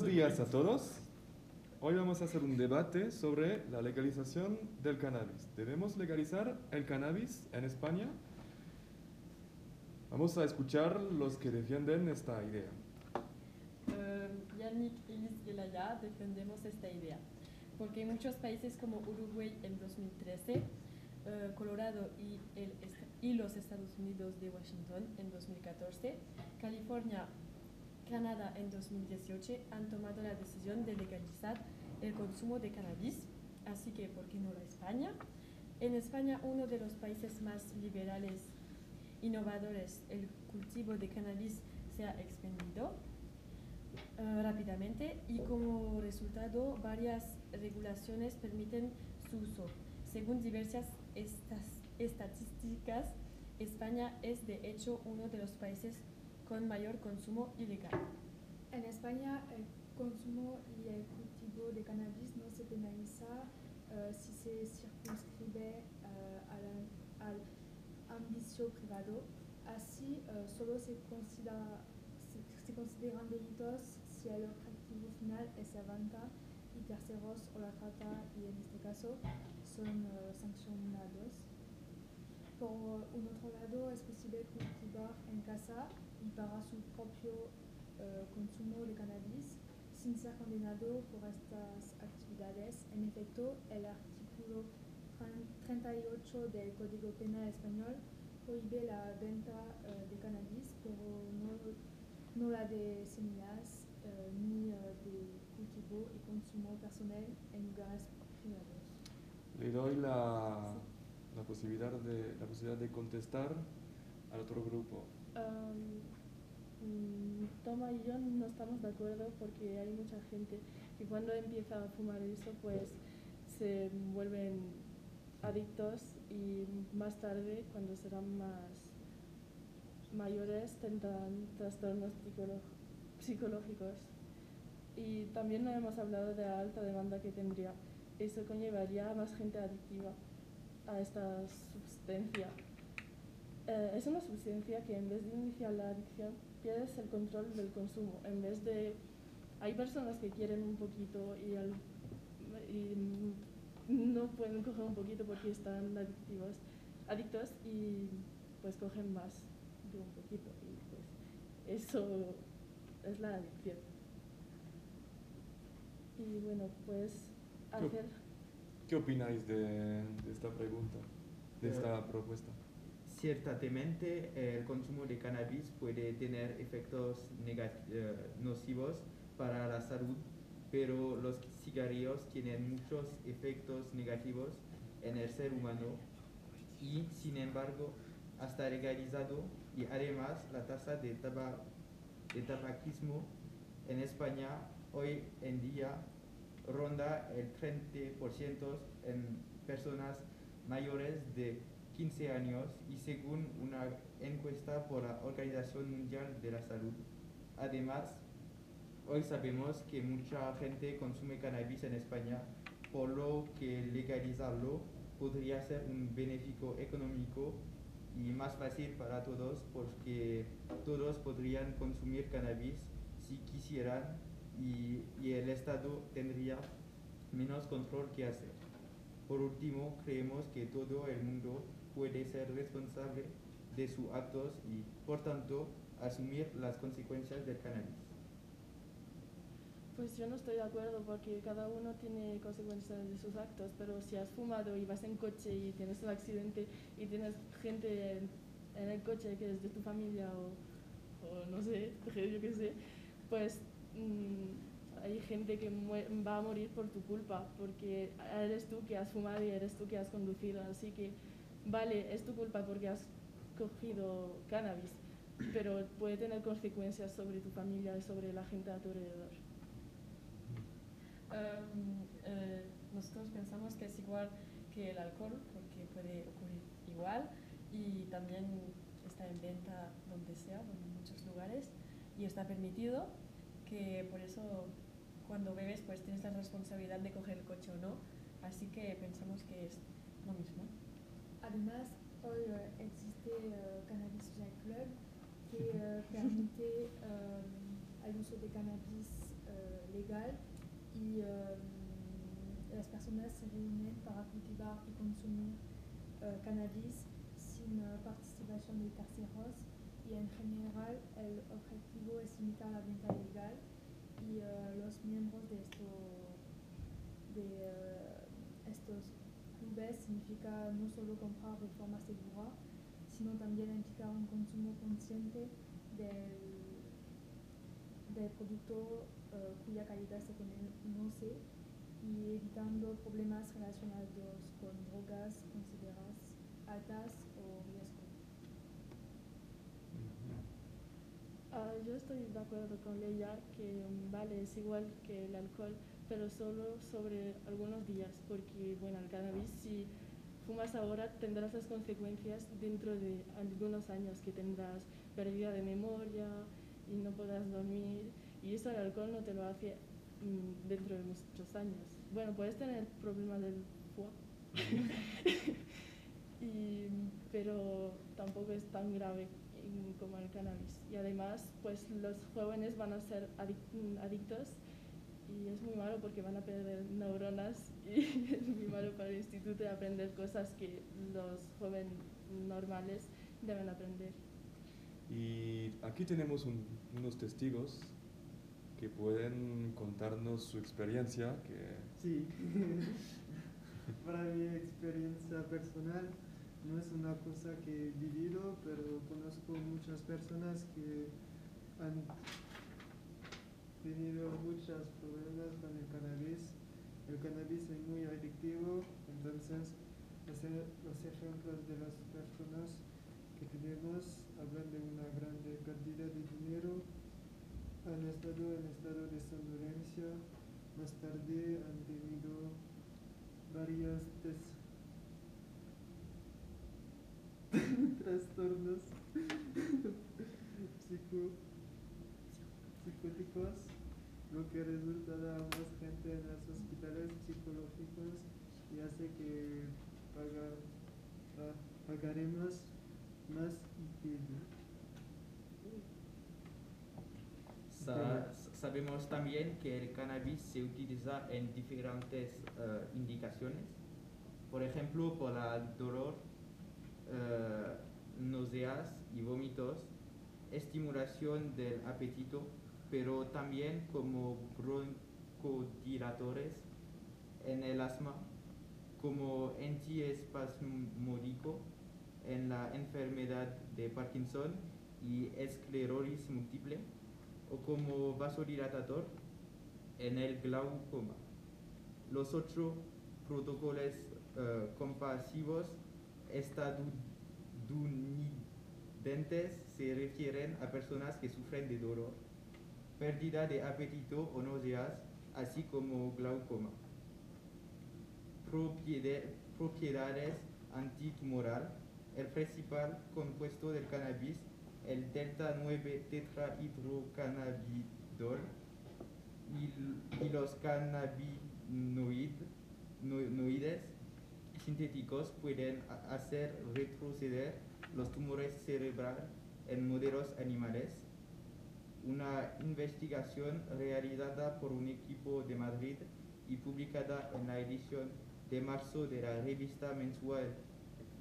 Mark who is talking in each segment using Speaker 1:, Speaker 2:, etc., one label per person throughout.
Speaker 1: Buenos días a todos. Hoy vamos a hacer un debate sobre la legalización del cannabis. ¿Debemos legalizar el cannabis en España? Vamos a escuchar los que defienden esta idea.
Speaker 2: Eh, Yannick y Liz Gelaya defendemos esta idea, porque en muchos países como Uruguay en 2013, eh, Colorado y, el y los Estados Unidos de Washington en 2014, California, Canadá en 2018 han tomado la decisión de legalizar el consumo de cannabis, así que ¿por qué no la España? En España, uno de los países más liberales, innovadores, el cultivo de cannabis se ha expandido eh, rápidamente y como resultado varias regulaciones permiten su uso. Según diversas estas estadísticas, España es de hecho uno de los países con mayor consumo ilegal.
Speaker 3: En España, el consumo y el cultivo de cannabis no se penaliza eh, si se circunscribe eh, al, al ámbito privado. Así, eh, solo se, considera, se, se consideran delitos si el objetivo final es la venta y terceros o la trata, y en este caso son sancionados. Por un otro lado, es posible cultivar en casa y para su propio eh, consumo de cannabis? Sin ser condenado por estas actividades. En efecto, el artículo 38 del Código Penal español prohíbe la venta eh, de cannabis, pero no, no la de semillas eh, ni eh, de cultivo y consumo personal en lugares privados.
Speaker 1: Le doy la, la posibilidad, de, la posibilidad de contestar al otro grupo.
Speaker 4: Mm, Toma y yo no estamos de acuerdo porque hay mucha gente que cuando empieza a fumar eso pues se vuelven adictos y más tarde cuando serán más mayores tendrán trastornos psicológicos. Y también no hemos hablado de la alta demanda que tendría. Eso conllevaría a más gente adictiva a esta sustancia. Eh, es una sustancia que en vez de iniciar la adicción pierdes el control del consumo. En vez de... Hay personas que quieren un poquito y, al- y no pueden coger un poquito porque están adictivos, adictos y pues cogen más de un poquito y pues eso es la adicción. Y bueno, pues
Speaker 1: ¿Qué op-
Speaker 4: hacer...
Speaker 1: ¿Qué opináis de, de esta pregunta, de esta propuesta?
Speaker 5: Ciertamente, el consumo de cannabis puede tener efectos eh, nocivos para la salud, pero los cigarrillos tienen muchos efectos negativos en el ser humano y, sin embargo, hasta legalizado y además la tasa de, taba- de tabaquismo en España hoy en día ronda el 30% en personas mayores de 15 años y según una encuesta por la Organización Mundial de la Salud. Además, hoy sabemos que mucha gente consume cannabis en España, por lo que legalizarlo podría ser un beneficio económico y más fácil para todos porque todos podrían consumir cannabis si quisieran y, y el Estado tendría menos control que hacer. Por último, creemos que todo el mundo puede ser responsable de sus actos y, por tanto, asumir las consecuencias del cannabis.
Speaker 4: Pues yo no estoy de acuerdo porque cada uno tiene consecuencias de sus actos, pero si has fumado y vas en coche y tienes un accidente y tienes gente en, en el coche que es de tu familia o, o no sé, yo qué sé, pues mm, hay gente que va a morir por tu culpa porque eres tú que has fumado y eres tú que has conducido, así que vale, es tu culpa porque has cogido cannabis, pero puede tener consecuencias sobre tu familia y sobre la gente a tu alrededor.
Speaker 2: Um, eh, nosotros pensamos que es igual que el alcohol, porque puede ocurrir igual y también está en venta donde sea, en muchos lugares y está permitido, que por eso cuando bebes pues tienes la responsabilidad de coger el coche o no, así que pensamos que es lo mismo.
Speaker 3: Además, hoy eh, existe eh, Cannabis Social Club que eh, permite el uso de cannabis eh, legal y em, las personas se reúnen para cultivar y consumir cannabis sin participación de terceros y en general el objetivo es limitar la venta legal y eh, los miembros de eh, estos clubes significa no solo comprar de forma segura, sino también implicar un consumo consciente del, del producto eh, cuya calidad se conoce y evitando problemas relacionados con drogas consideradas altas o riesgo.
Speaker 4: Ah, yo estoy de acuerdo con ella que mm, vale, es igual que el alcohol, pero solo sobre algunos días, porque bueno, el cannabis si fumas ahora tendrás las consecuencias dentro de algunos años, que tendrás pérdida de memoria y no podrás dormir, y eso el alcohol no te lo hace mm, dentro de muchos años. Bueno, puedes tener problemas del foie, y, pero tampoco es tan grave como el cannabis. Y además, pues los jóvenes van a ser adic- mm, adictos y es muy malo porque van a perder neuronas y es muy malo para el instituto aprender cosas que los jóvenes normales deben aprender.
Speaker 1: Y aquí tenemos un- unos testigos que pueden contarnos su experiencia, que
Speaker 6: Sí, para mi experiencia personal no es una cosa que he vivido, pero conozco muchas personas que han tenido muchos problemas con el cannabis. El cannabis es muy adictivo, entonces e- los ejemplos de las personas que tenemos hablan de una grande cantidad de dinero, han estado en estado de más tarde han tenido varios des- trastornos psico- psicóticos, lo que resulta a más gente en los hospitales psicológicos y hace que pa- pagaremos más.
Speaker 5: Sa- sabemos también que el cannabis se utiliza en diferentes eh, indicaciones, por ejemplo, para el dolor, náuseas y vómitos, estimulación del apetito, pero también como broncodilatores en el asma, como antiespasmódico en la enfermedad de Parkinson y esclerosis múltiple o como vasodilatador en el glaucoma. Los otros protocolos eh, compasivos estadounidenses se refieren a personas que sufren de dolor, pérdida de apetito o náuseas, así como glaucoma. Propiedades antitumoral, el principal compuesto del cannabis, el delta 9 tetrahidrocannabidol y, los cannabinoid- no- noides sintéticos pueden hacer retroceder los tumores cerebrales en modelos animales. Una investigación realizada por un equipo de Madrid y publicada en la edición de marzo de la revista mensual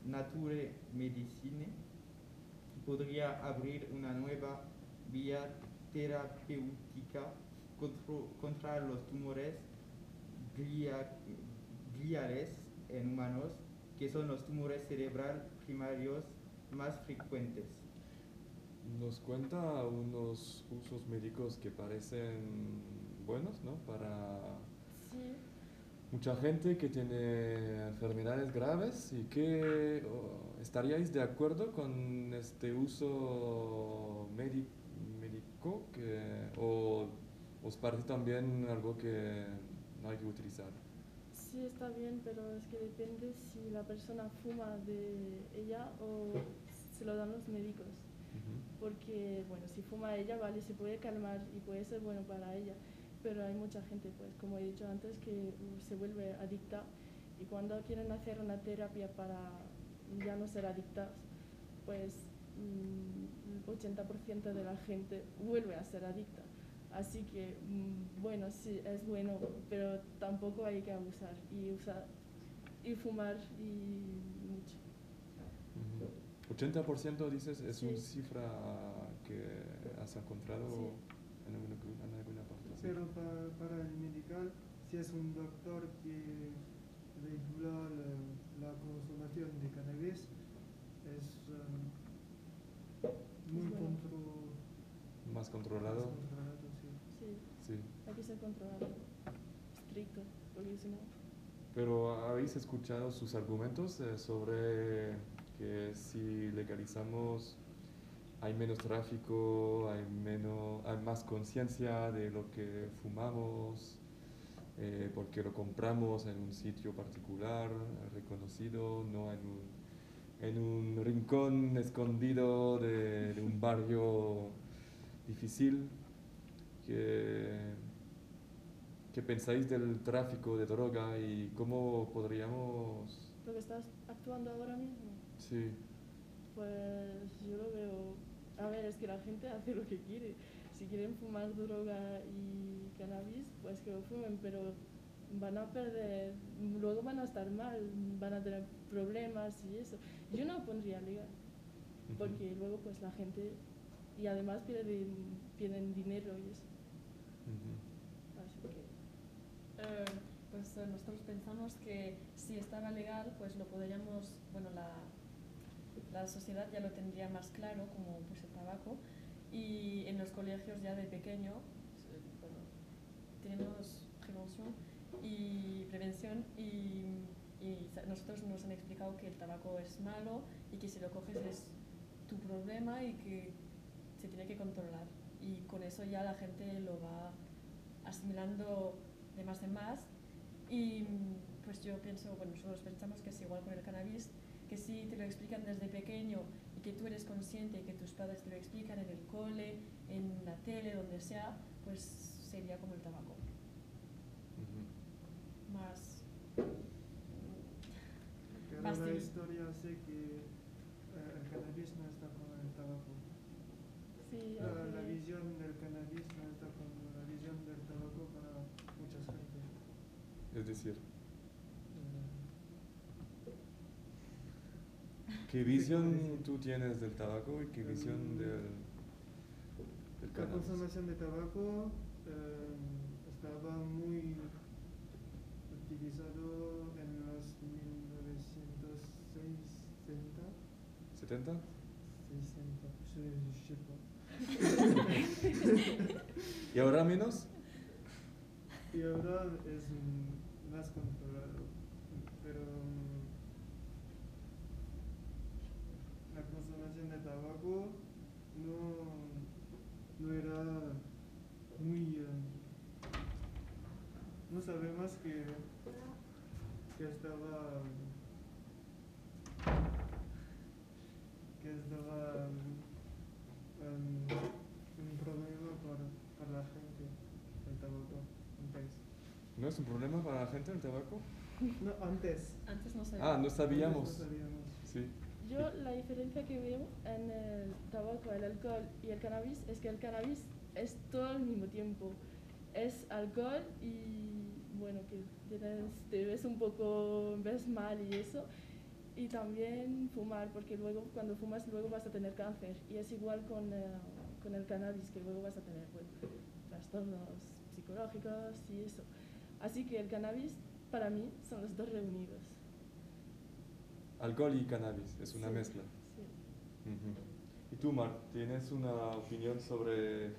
Speaker 5: Nature Medicine podría abrir una nueva vía terapéutica contra, contra los tumores glia- gliales en humanos, que son los tumores cerebral primarios más frecuentes.
Speaker 1: nos cuenta unos usos médicos que parecen buenos, ¿no? Para
Speaker 4: Sí,
Speaker 1: mucha gente que tiene enfermedades graves y que oh, estaríais de acuerdo con este uso médi- médico que, o os parece también algo que no hay que utilizar.
Speaker 4: Sí está bien, pero es que depende si la persona fuma de ella o se lo dan los médicos. porque bueno, si fuma ella, vale, se puede calmar y puede ser bueno para ella, pero hay mucha gente, pues como he dicho antes, que uh, se vuelve adicta y cuando quieren hacer una terapia para ya no ser adictas, pues mm, el 80% de la gente vuelve a ser adicta. Así que, mm, bueno, sí, es bueno, pero tampoco hay que abusar y usar y fumar y mucho.
Speaker 1: Ujú. 80% dices es
Speaker 4: Sí.
Speaker 1: una cifra que has encontrado
Speaker 4: Sí.
Speaker 1: en, alguna, en alguna parte.
Speaker 6: Pero para, para el medical, si es un doctor que regula la, la consumación de cannabis, es um, muy
Speaker 4: bueno.
Speaker 6: contro-
Speaker 1: Más controlado.
Speaker 6: más controlado.
Speaker 4: Hay que ser.
Speaker 1: Pero ¿habéis escuchado sus argumentos eh, sobre que si legalizamos hay menos tráfico, hay, menos, hay más conciencia de lo que fumamos, eh, porque lo compramos en un sitio particular, eh, reconocido, no en un, en un rincón escondido de, de un barrio difícil? Que, ¿Qué pensáis del tráfico de droga y cómo podríamos...
Speaker 4: Lo que estás actuando ahora mismo,
Speaker 1: Sí,
Speaker 4: pues yo lo veo... A ver, es que la gente hace lo que quiere. Si quieren fumar droga y cannabis, pues que lo fumen, pero van a perder, luego van a estar mal, van a tener problemas y eso. Yo no pondría legal, porque luego pues la gente, y además pierden, pierden dinero y eso.
Speaker 1: ujú.
Speaker 2: Eh, pues eh, nosotros pensamos que si estaba legal, pues lo podríamos, bueno, la, la sociedad ya lo tendría más claro, como pues el tabaco, y en los colegios ya de pequeño, eh, bueno, tenemos prevención y prevención y, y nosotros nos han explicado que el tabaco es malo y que si lo coges es tu problema y que se tiene que controlar. Y con eso ya la gente lo va asimilando de más en más. Y mm, pues yo pienso, bueno, nosotros pensamos que es igual con el cannabis, que si te lo explican desde pequeño y que tú eres consciente y que tus padres te lo explican en el cole, en la tele, donde sea, pues sería como el tabaco. Más.
Speaker 6: Pero
Speaker 2: Más
Speaker 6: la historia hace que eh, el cannabis no está con el tabaco.
Speaker 4: Sí,
Speaker 6: La, la visión del cannabis no está con la visión del tabaco para mucha gente.
Speaker 1: Es decir, ¿qué visión tú tienes del tabaco y qué visión
Speaker 6: Mm.
Speaker 1: del, del
Speaker 6: La consumación de tabaco eh, estaba muy utilizado en los 1960.
Speaker 1: ¿70?
Speaker 6: 60, je, je sais pas.
Speaker 1: ¿Y ahora menos?
Speaker 6: Y ahora es mm, más controlado, pero mm, la consumación de tabaco no, no era muy... eh, no sabemos que, que estaba... que estaba mm, un problema para, para la gente el tabaco antes.
Speaker 1: ¿No es un problema para la gente el tabaco?
Speaker 6: No, antes.
Speaker 2: Antes no
Speaker 1: Ah, no sabíamos.
Speaker 6: Antes no sabíamos.
Speaker 1: Sí.
Speaker 4: Yo la diferencia que veo en el tabaco, el alcohol y el cannabis es que el cannabis es todo al mismo tiempo. Es alcohol y bueno, que tienes, te ves un poco, ves mal y eso. Y también fumar, porque luego cuando fumas luego vas a tener cáncer. Y es igual con, eh, con el cannabis, que luego vas a tener bueno, trastornos psicológicos y eso. Así que el cannabis para mí son los dos reunidos.
Speaker 1: Alcohol y cannabis, es una
Speaker 4: Sí,
Speaker 1: mezcla.
Speaker 4: sí.
Speaker 1: ¿Y tú, Mar, tienes una opinión sobre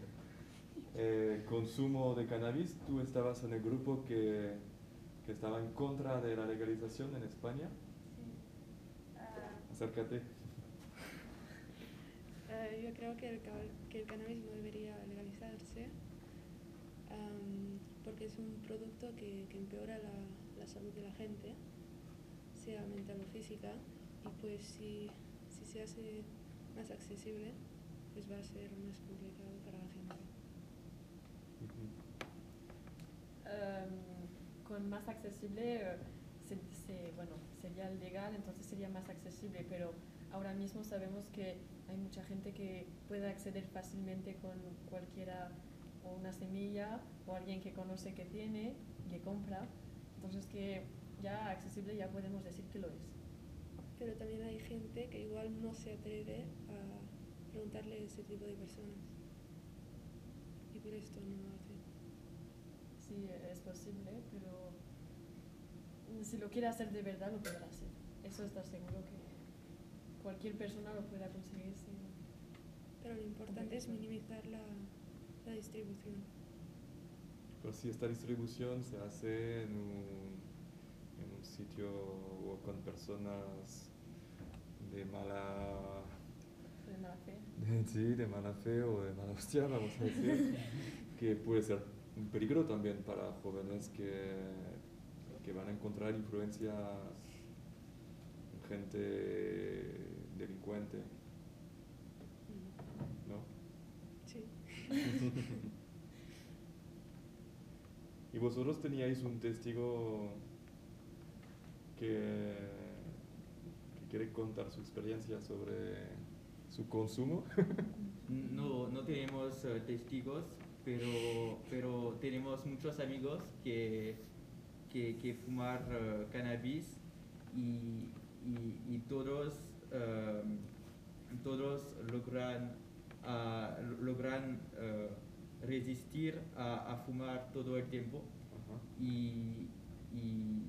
Speaker 1: el consumo de cannabis? Tú estabas en el grupo que, que estaba en contra de la legalización en España.
Speaker 7: Sí. Ah,
Speaker 1: Acércate.
Speaker 7: eh, yo creo que el, ca- que el cannabis no debería legalizarse porque es un producto que, que empeora la, la salud de la gente, sea mental o física, y pues si, si se hace más accesible, pues va a ser más complicado para la gente.
Speaker 2: Em, con más accesible, se- se- bueno, sería legal, entonces sería más accesible, pero ahora mismo sabemos que hay mucha gente que puede acceder fácilmente con cualquiera o una semilla o alguien que conoce que tiene, que compra. Entonces que ya accesible ya podemos decir que lo es.
Speaker 7: Pero también hay gente que igual no se atreve a preguntarle a ese tipo de personas. Y por esto no lo hace.
Speaker 2: Sí, es posible, pero si lo quiere hacer de verdad, lo podrá hacer. Eso está seguro que cualquier persona lo pueda conseguir sin...
Speaker 7: Pero lo importante es minimizar la, la distribución.
Speaker 1: Pero si esta distribución se hace en un, en un sitio o con personas de mala,
Speaker 2: de mala fe.
Speaker 1: de, sí, de mala fe o de mala hostia, vamos a decir, que puede ser un peligro también para jóvenes que, que van a encontrar influencias en gente delincuente, ¿no?
Speaker 7: Sí.
Speaker 1: ¿Y vosotros teníais un testigo que, quiere contar su experiencia sobre su consumo?
Speaker 5: No, no tenemos eh, testigos, pero, pero tenemos muchos amigos que, que, que fumar eh, cannabis y, y, y todos, eh, todos logran, ah, logran eh, resistir a, a fumar todo el tiempo y, y,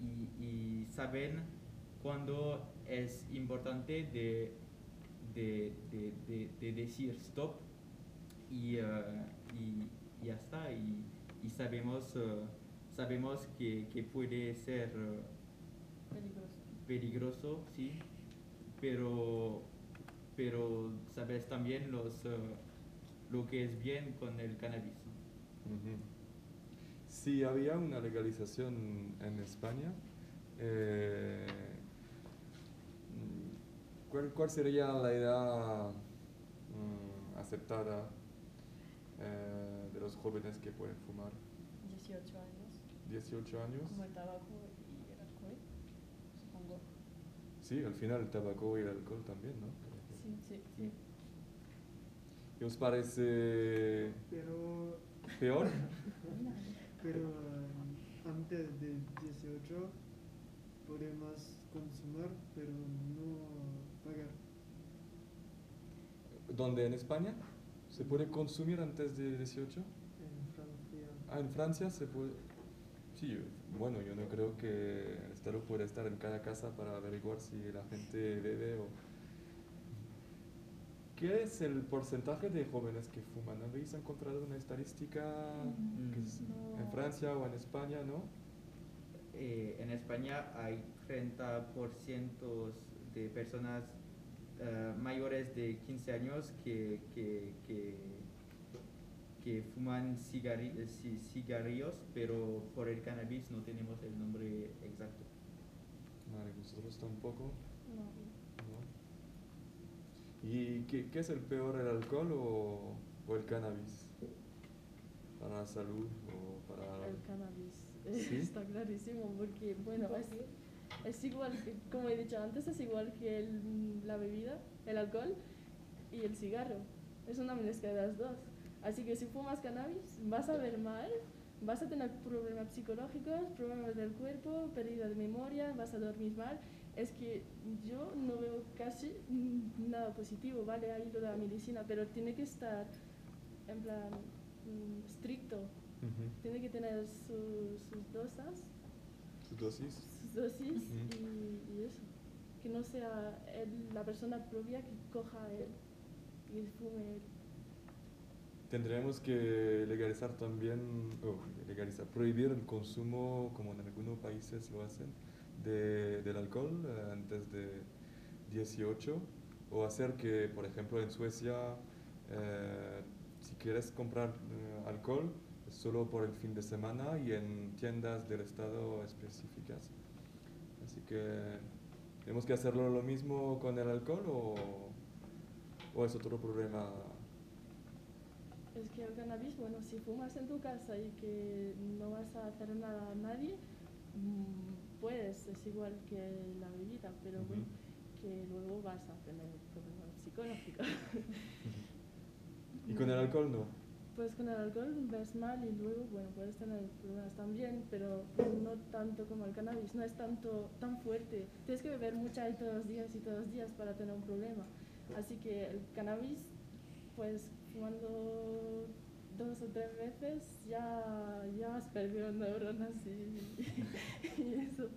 Speaker 5: y- y saben cuándo es importante de, de, de- de- de decir stop y, eh, y- y ya está y, y sabemos, eh, sabemos que, que puede ser
Speaker 2: Peligroso.
Speaker 5: peligroso, sí, pero, pero sabes también los, eh, lo que es bien con el cannabis.
Speaker 1: Ujú. Si había una legalización en España, eh, ¿cuál, cuál sería la edad mm, aceptada eh, de los jóvenes que pueden fumar?
Speaker 2: 18 años,
Speaker 1: 18 años.
Speaker 2: como el tabaco y el alcohol, supongo.
Speaker 1: Sí, al final el tabaco y el alcohol también, ¿no? Creo que-
Speaker 2: Sí, sí, sí.
Speaker 1: ¿Qué os parece
Speaker 6: Pero,
Speaker 1: peor?
Speaker 6: pero eh, antes de 18 podemos consumir, pero no pagar.
Speaker 1: ¿Dónde? ¿En España? ¿Se puede consumir antes de 18?
Speaker 6: En Francia,
Speaker 1: Ah, en Francia se puede. Sí, bueno, yo no creo que el Estado pueda estar en cada casa para averiguar si la gente bebe o. ¿Qué es el porcentaje de jóvenes que fuman? ¿Habéis encontrado una estadística que es
Speaker 2: No.
Speaker 1: en Francia o en España, no?
Speaker 5: Eh, en España hay 30% de personas eh, mayores de 15 años que, que, que, que fuman cigarri- eh, ci- cigarrillos, pero por el cannabis no tenemos el nombre exacto.
Speaker 1: Vale, vosotros tampoco.
Speaker 4: No.
Speaker 1: ¿Y qué, qué es el peor, el alcohol o, o el cannabis? ¿Para la salud o para.?
Speaker 4: El cannabis
Speaker 1: ¿Sí?
Speaker 4: está clarísimo porque, bueno, es, es igual, que, como he dicho antes, es igual que el- la bebida, el alcohol y el cigarro. Es una mezcla de las dos. Así que si fumas cannabis, vas a ver mal, vas a tener problemas psicológicos, problemas del cuerpo, pérdida de memoria, vas a dormir mal. Es que yo no veo casi nada positivo, ¿vale? Hay lo de la medicina, pero tiene que estar en plan mm, estricto tiene que tener su- sus dosas,
Speaker 1: ¿Su dosis?
Speaker 4: sus dosis y, y eso. Que no sea él- la persona propia que coja él y fume él.
Speaker 1: Tendremos que legalizar también, o legalizar, prohibir el consumo, como en algunos países lo hacen, de, del alcohol eh, antes de 18, o hacer que, por ejemplo, en Suecia, eh, si quieres comprar eh, alcohol, es solo por el fin de semana y en tiendas del Estado específicas. Así que, ¿tenemos que hacerlo lo mismo con el alcohol o, o es otro problema?
Speaker 4: Es que el cannabis, bueno, si fumas en tu casa y que no vas a hacer nada a nadie, mm, puedes, es igual que la bebida, pero
Speaker 1: Ujú.
Speaker 4: bueno, que luego vas a tener problemas psicológicos.
Speaker 1: Y con el alcohol no.
Speaker 4: pues con el alcohol ves mal y luego, bueno, puedes tener problemas también, pero no tanto como el cannabis, no es tanto tan fuerte. Tienes que beber mucha y todos los días y todos los días para tener un problema. Así que el cannabis, pues fumando dos o tres veces ya, ya has perdido neuronas y, y eso.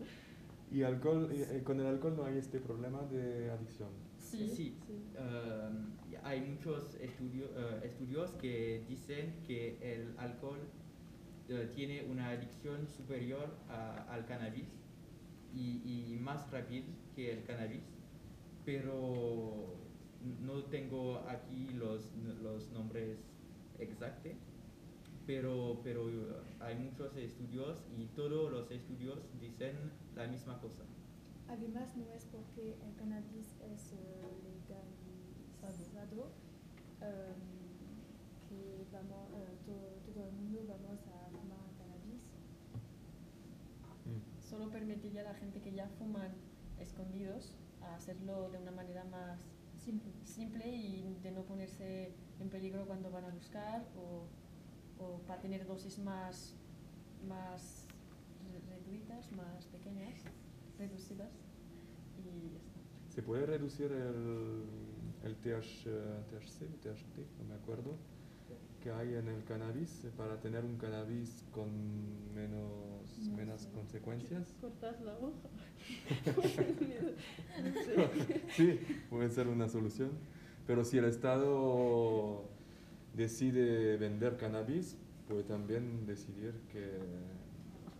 Speaker 1: Y alcohol, y, eh, con el alcohol no hay este problema de adicción.
Speaker 2: Sí.
Speaker 5: Sí, um, hay muchos estudio- eh, estudios que dicen que el alcohol eh, tiene una adicción superior a- al cannabis y, y más rápido que el cannabis, pero no tengo aquí los, los nombres exactos, pero, pero eh, hay muchos estudios y todos los estudios dicen la misma cosa.
Speaker 3: Además, no es porque el cannabis es eh, legalizado em, que vamos, todo, todo el mundo vamos a fumar cannabis.
Speaker 1: Mm.
Speaker 2: Solo permitiría a la gente que ya fuman escondidos a hacerlo de una manera más
Speaker 3: Simple.
Speaker 2: simple y de no ponerse en peligro cuando van a buscar o, o para tener dosis más, más reduidas, más pequeñas, reducidas y ya está.
Speaker 1: ¿Se puede reducir el, el TH, eh, THC, THT, no me acuerdo, que hay en el cannabis para tener un cannabis con menos,
Speaker 2: No
Speaker 1: menos
Speaker 2: sé.
Speaker 1: consecuencias?
Speaker 4: Cortas la hoja. no sé.
Speaker 1: sí, puede ser una solución. Pero si el Estado decide vender cannabis, puede también decidir que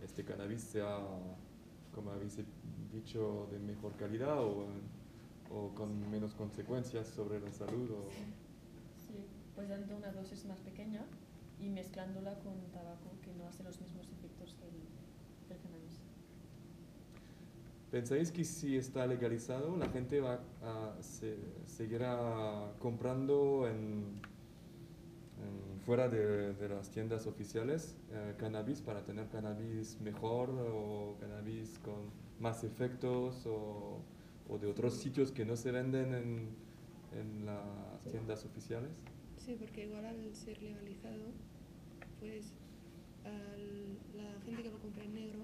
Speaker 1: este cannabis sea, como habéis dicho, de mejor calidad o, o con menos consecuencias sobre la salud. O,
Speaker 2: Sí, pues dando una dosis más pequeña y mezclándola con tabaco que no hace los mismos efectos que el, que el cannabis.
Speaker 1: ¿Pensáis que si está legalizado la gente va a se, seguirá comprando en, fuera de, de las tiendas oficiales eh, cannabis para tener cannabis mejor o cannabis con más efectos o, o de otros sitios que no se venden en, en las tiendas oficiales?
Speaker 7: Sí, porque igual al ser legalizado, pues la gente que lo compra en negro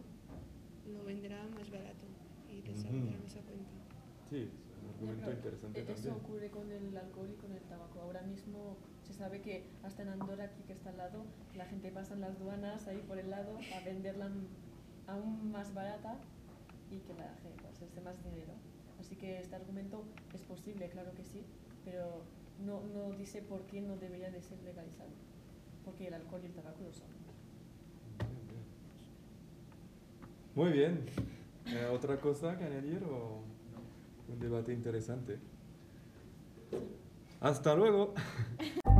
Speaker 7: lo venderá más barato cuenta.
Speaker 1: Sí, es un argumento interesante
Speaker 2: Eso
Speaker 1: también.
Speaker 2: ocurre con el alcohol y con el tabaco. Ahora mismo se sabe que hasta en Andorra, aquí que está al lado, la gente pasa en las duanas ahí por el lado a venderla aún más barata y que la gente pues, hacerse más dinero. Así que este argumento es posible, claro que sí, pero no, no dice por qué no debería de ser legalizado. Porque el alcohol y el tabaco lo son.
Speaker 1: Muy bien. ¿Otra cosa que añadir o un debate interesante? Hasta luego.